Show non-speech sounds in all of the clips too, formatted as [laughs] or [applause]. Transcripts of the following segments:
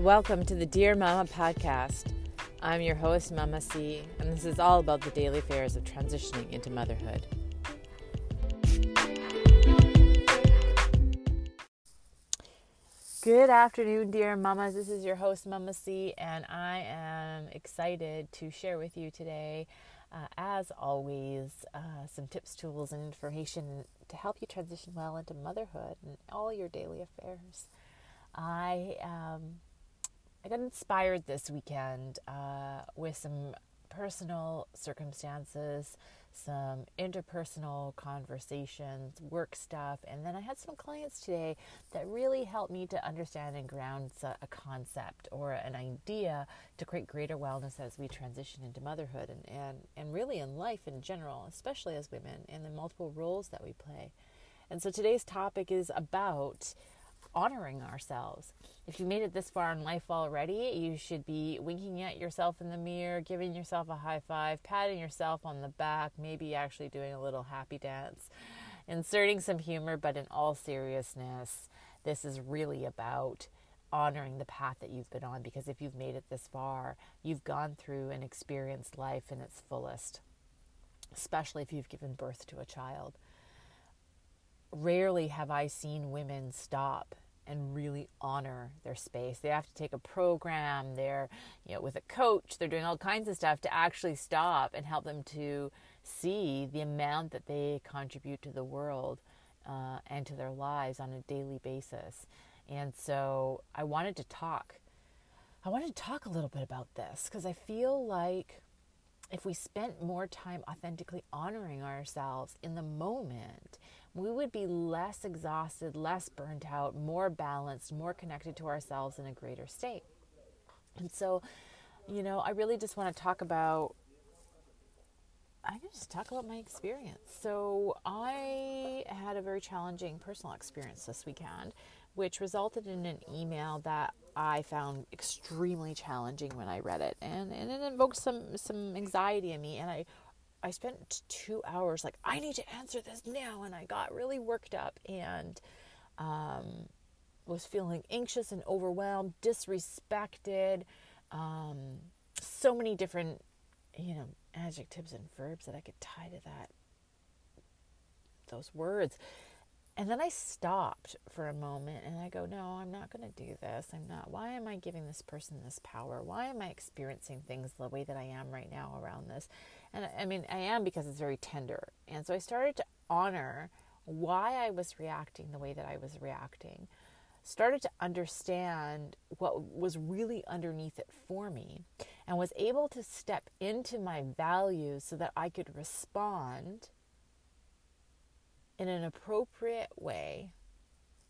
Welcome to the Dear Mama podcast. I'm your host, Mama C, and this is all about the daily affairs of transitioning into motherhood. Good afternoon, dear mamas. This is your host, Mama C, and I am excited to share with you today, uh, as always, uh, some tips, tools, and information to help you transition well into motherhood and all your daily affairs. I um, I got inspired this weekend uh, with some personal circumstances, some interpersonal conversations, work stuff, and then I had some clients today that really helped me to understand and ground a concept or an idea to create greater wellness as we transition into motherhood and, and, and really in life in general, especially as women and the multiple roles that we play. And so today's topic is about honoring ourselves. If you made it this far in life already, you should be winking at yourself in the mirror, giving yourself a high five, patting yourself on the back, maybe actually doing a little happy dance, inserting some humor, but in all seriousness, this is really about honoring the path that you've been on because if you've made it this far, you've gone through and experienced life in its fullest, especially if you've given birth to a child rarely have I seen women stop and really honor their space. They have to take a program, they're, you know, with a coach, they're doing all kinds of stuff to actually stop and help them to see the amount that they contribute to the world uh, and to their lives on a daily basis. And so I wanted to talk. I wanted to talk a little bit about this because I feel like if we spent more time authentically honoring ourselves in the moment, we would be less exhausted, less burnt out, more balanced, more connected to ourselves in a greater state. And so, you know, I really just want to talk about going to just talk about my experience. So, I had a very challenging personal experience this weekend, which resulted in an email that I found extremely challenging when I read it, and, and it invoked some some anxiety in me. And I I spent two hours like I need to answer this now, and I got really worked up and um, was feeling anxious and overwhelmed, disrespected. Um, so many different, you know, adjectives and verbs that I could tie to that those words. And then I stopped for a moment and I go, no, I'm not going to do this. I'm not. Why am I giving this person this power? Why am I experiencing things the way that I am right now around this? And I mean, I am because it's very tender. And so I started to honor why I was reacting the way that I was reacting. Started to understand what was really underneath it for me and was able to step into my values so that I could respond in an appropriate way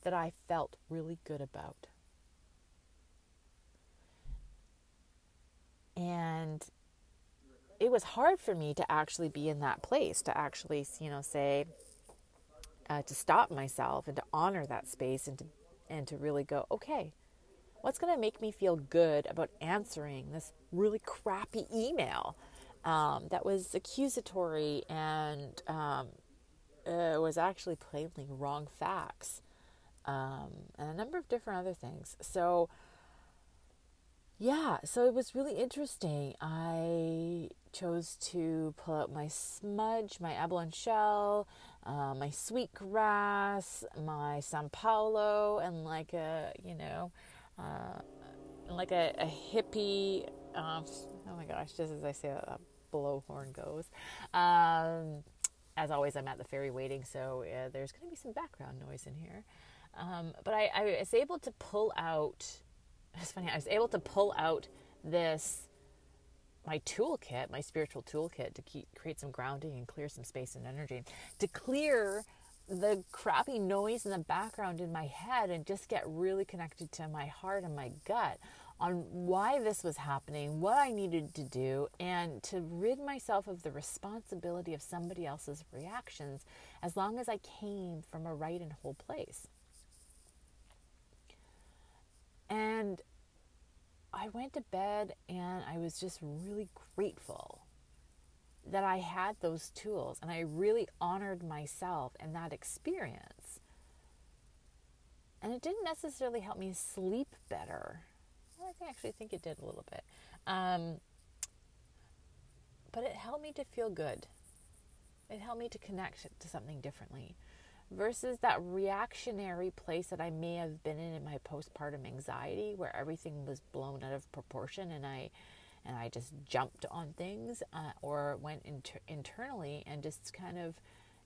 that I felt really good about. And it was hard for me to actually be in that place, to actually, you know, say, uh, to stop myself and to honor that space and to, and to really go, okay, what's going to make me feel good about answering this really crappy email um, that was accusatory and um, uh, was actually plainly wrong facts um, and a number of different other things. So, yeah, so it was really interesting. I chose to pull out my smudge, my abalone shell, uh, my sweet grass, my San Paulo, and like a, you know, uh, like a, a hippie. Um, oh my gosh, just as I say, a, a blowhorn goes. Um, as always, I'm at the ferry waiting, so uh, there's going to be some background noise in here. Um, but I, I, was able to pull out. [laughs] It's funny. I was able to pull out this my toolkit, my spiritual toolkit, to keep, create some grounding and clear some space and energy, to clear the crappy noise in the background in my head and just get really connected to my heart and my gut on why this was happening, what I needed to do, and to rid myself of the responsibility of somebody else's reactions as long as I came from a right and whole place. And I went to bed and I was just really grateful that I had those tools and I really honored myself and that experience. And it didn't necessarily help me sleep better I actually think it did a little bit. Um, but it helped me to feel good. It helped me to connect to something differently versus that reactionary place that I may have been in in my postpartum anxiety where everything was blown out of proportion and I and I just jumped on things uh, or went inter- internally and just kind of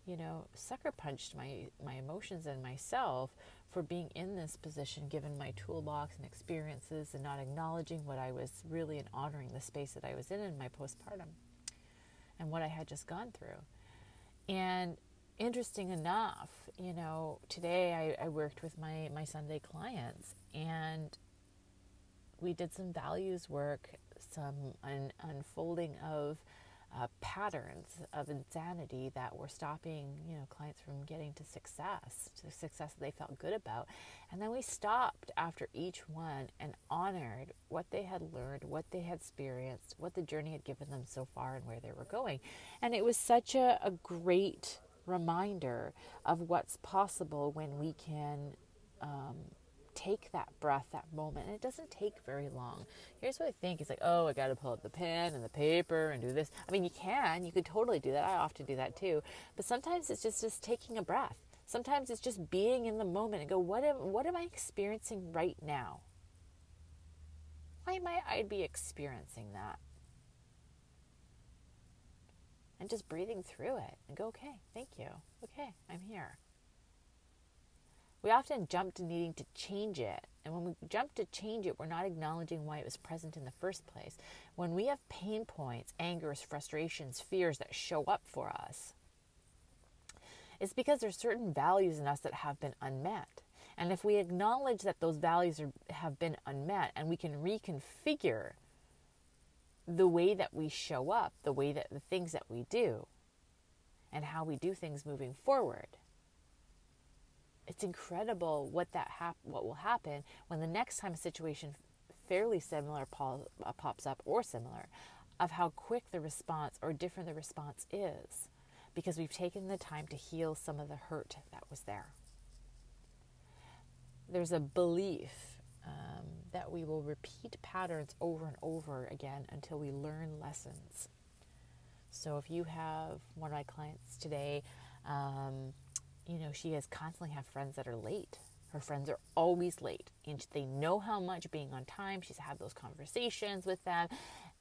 you know sucker punched my my emotions and myself for being in this position given my toolbox and experiences and not acknowledging what I was really and honoring the space that I was in in my postpartum and what I had just gone through. And interesting enough, you know, today I, I worked with my, my Sunday clients and we did some values work, some un- unfolding of uh, patterns of insanity that were stopping, you know, clients from getting to success, to success that they felt good about. And then we stopped after each one and honored what they had learned, what they had experienced, what the journey had given them so far, and where they were going. And it was such a, a great reminder of what's possible when we can um, take that breath, that moment. And it doesn't take very long. Here's what I think it's like, oh, I got to pull up the pen and the paper and do this. I mean, you can, you could totally do that. I often do that too. But sometimes it's just, just taking a breath. Sometimes it's just being in the moment and go, what am, what am I experiencing right now? Why might I be experiencing that? And just breathing through it and go, okay, thank you. Okay, I'm here. We often jump to needing to change it. And when we jump to change it, we're not acknowledging why it was present in the first place. When we have pain points, angers, frustrations, fears that show up for us, it's because there's certain values in us that have been unmet. And if we acknowledge that those values are, have been unmet and we can reconfigure the way that we show up, the way that the things that we do, and how we do things moving forward. It's incredible what that hap- what will happen when the next time a situation fairly similar po- uh, pops up or similar, of how quick the response or different the response is, because we've taken the time to heal some of the hurt that was there. There's a belief um, that we will repeat patterns over and over again until we learn lessons. So if you have one of my clients today, um, you know, she has constantly have friends that are late. Her friends are always late, and they know how much being on time. She's had those conversations with them,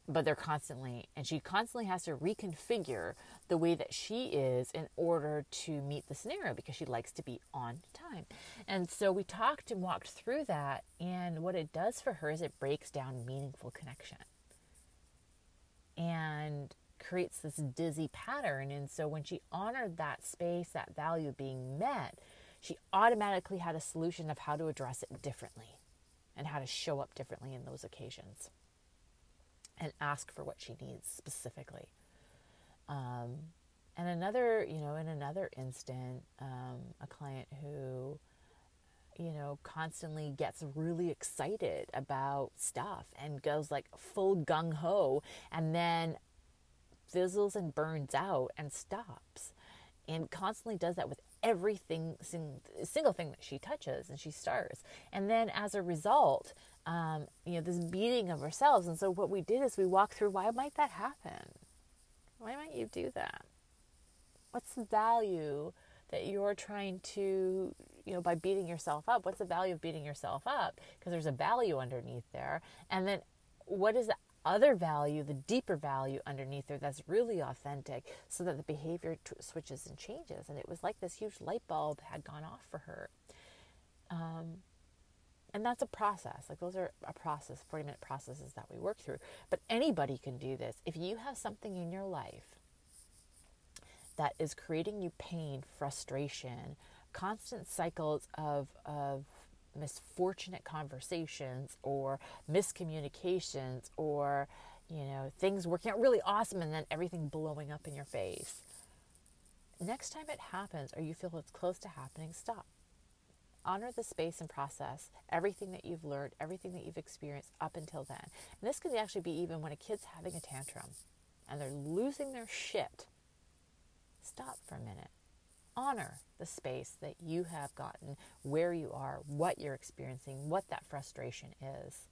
but they're constantly, and she constantly has to reconfigure the way that she is in order to meet the scenario because she likes to be on time. And so we talked and walked through that, and what it does for her is it breaks down meaningful connection and creates this dizzy pattern. And so when she honored that space, that value being met, she automatically had a solution of how to address it differently and how to show up differently in those occasions and ask for what she needs specifically. Um, and another, you know, in another instant, um, a client who, you know, constantly gets really excited about stuff and goes like full gung ho and then fizzles and burns out and stops and constantly does that with everything sing, single thing that she touches and she starts and then as a result um, you know, this beating of ourselves. And so what we did is we walked through why might that happen? Why might you do that? What's the value that you're trying to, you know, by beating yourself up? What's the value of beating yourself up? Because there's a value underneath there. And then what is the other value, the deeper value underneath there that's really authentic so that the behavior t- switches and changes? And it was like this huge light bulb had gone off for her. Um, and that's a process. Like those are a process, 40 minute processes that we work through. But anybody can do this. If you have something in your life that is creating you pain, frustration, constant cycles of, of misfortunate conversations or miscommunications or you know things working out really awesome and then everything blowing up in your face next time it happens or you feel it's close to happening stop honor the space and process, everything that you've learned, everything that you've experienced up until then. And this could actually be even when a kid's having a tantrum and they're losing their shit. Stop for a minute. Honor the space that you have gotten, where you are, what you're experiencing, what that frustration is.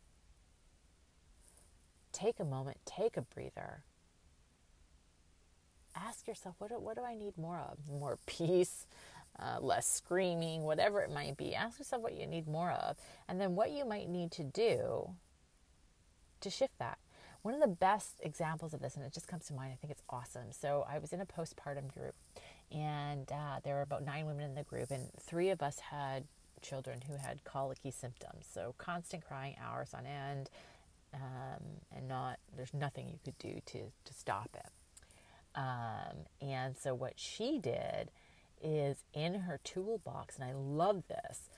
take a moment, take a breather. Ask yourself, what do, what do I need more of? More [laughs] peace, uh, less screaming, whatever it might be. Ask yourself what you need more of, and then what you might need to do to shift that. One of the best examples of this, and it just comes to mind, I think it's awesome. So I was in a postpartum group, and uh, there were about nine women in the group, and three of us had children who had colicky symptoms. So constant crying hours on end, um, and not there's nothing you could do to to stop it. Um, and so what she did is in her toolbox, and I love this.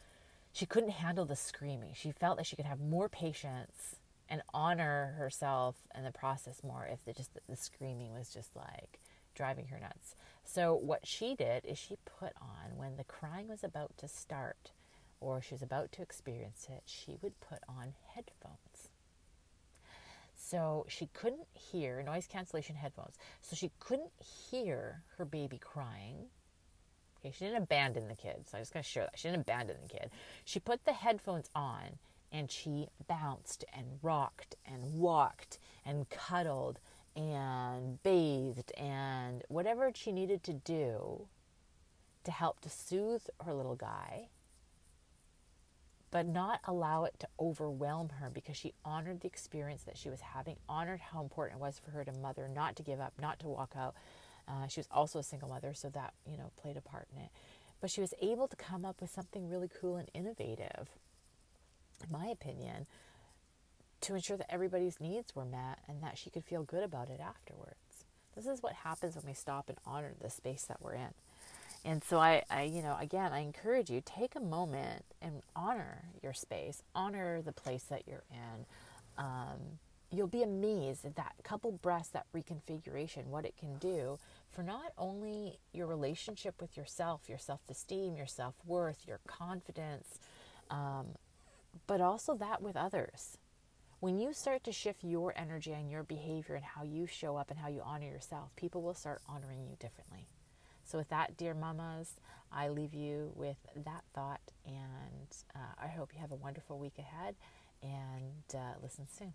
She couldn't handle the screaming. She felt that she could have more patience and honor herself and the process more if the, just the screaming was just like driving her nuts. So what she did is she put on when the crying was about to start or she was about to experience it, she would put on headphones. So she couldn't hear noise cancellation headphones. So she couldn't hear her baby crying. Okay, she didn't abandon the kid. So I just gotta share that. She didn't abandon the kid. She put the headphones on and she bounced and rocked and walked and cuddled and bathed and whatever she needed to do to help to soothe her little guy, but not allow it to overwhelm her because she honored the experience that she was having, honored how important it was for her to mother, not to give up, not to walk out. Uh, she was also a single mother, so that you know played a part in it. But she was able to come up with something really cool and innovative in my opinion, to ensure that everybody's needs were met and that she could feel good about it afterwards. This is what happens when we stop and honor the space that we're in. And so I, I, you know, again, I encourage you take a moment and honor your space, honor the place that you're in. Um, you'll be amazed at that couple breaths, that reconfiguration, what it can do for not only your relationship with yourself, your self-esteem, your self-worth, your confidence, um, but also that with others. When you start to shift your energy and your behavior and how you show up and how you honor yourself, people will start honoring you differently. So, with that, dear mamas, I leave you with that thought, and uh, I hope you have a wonderful week ahead and uh, listen soon.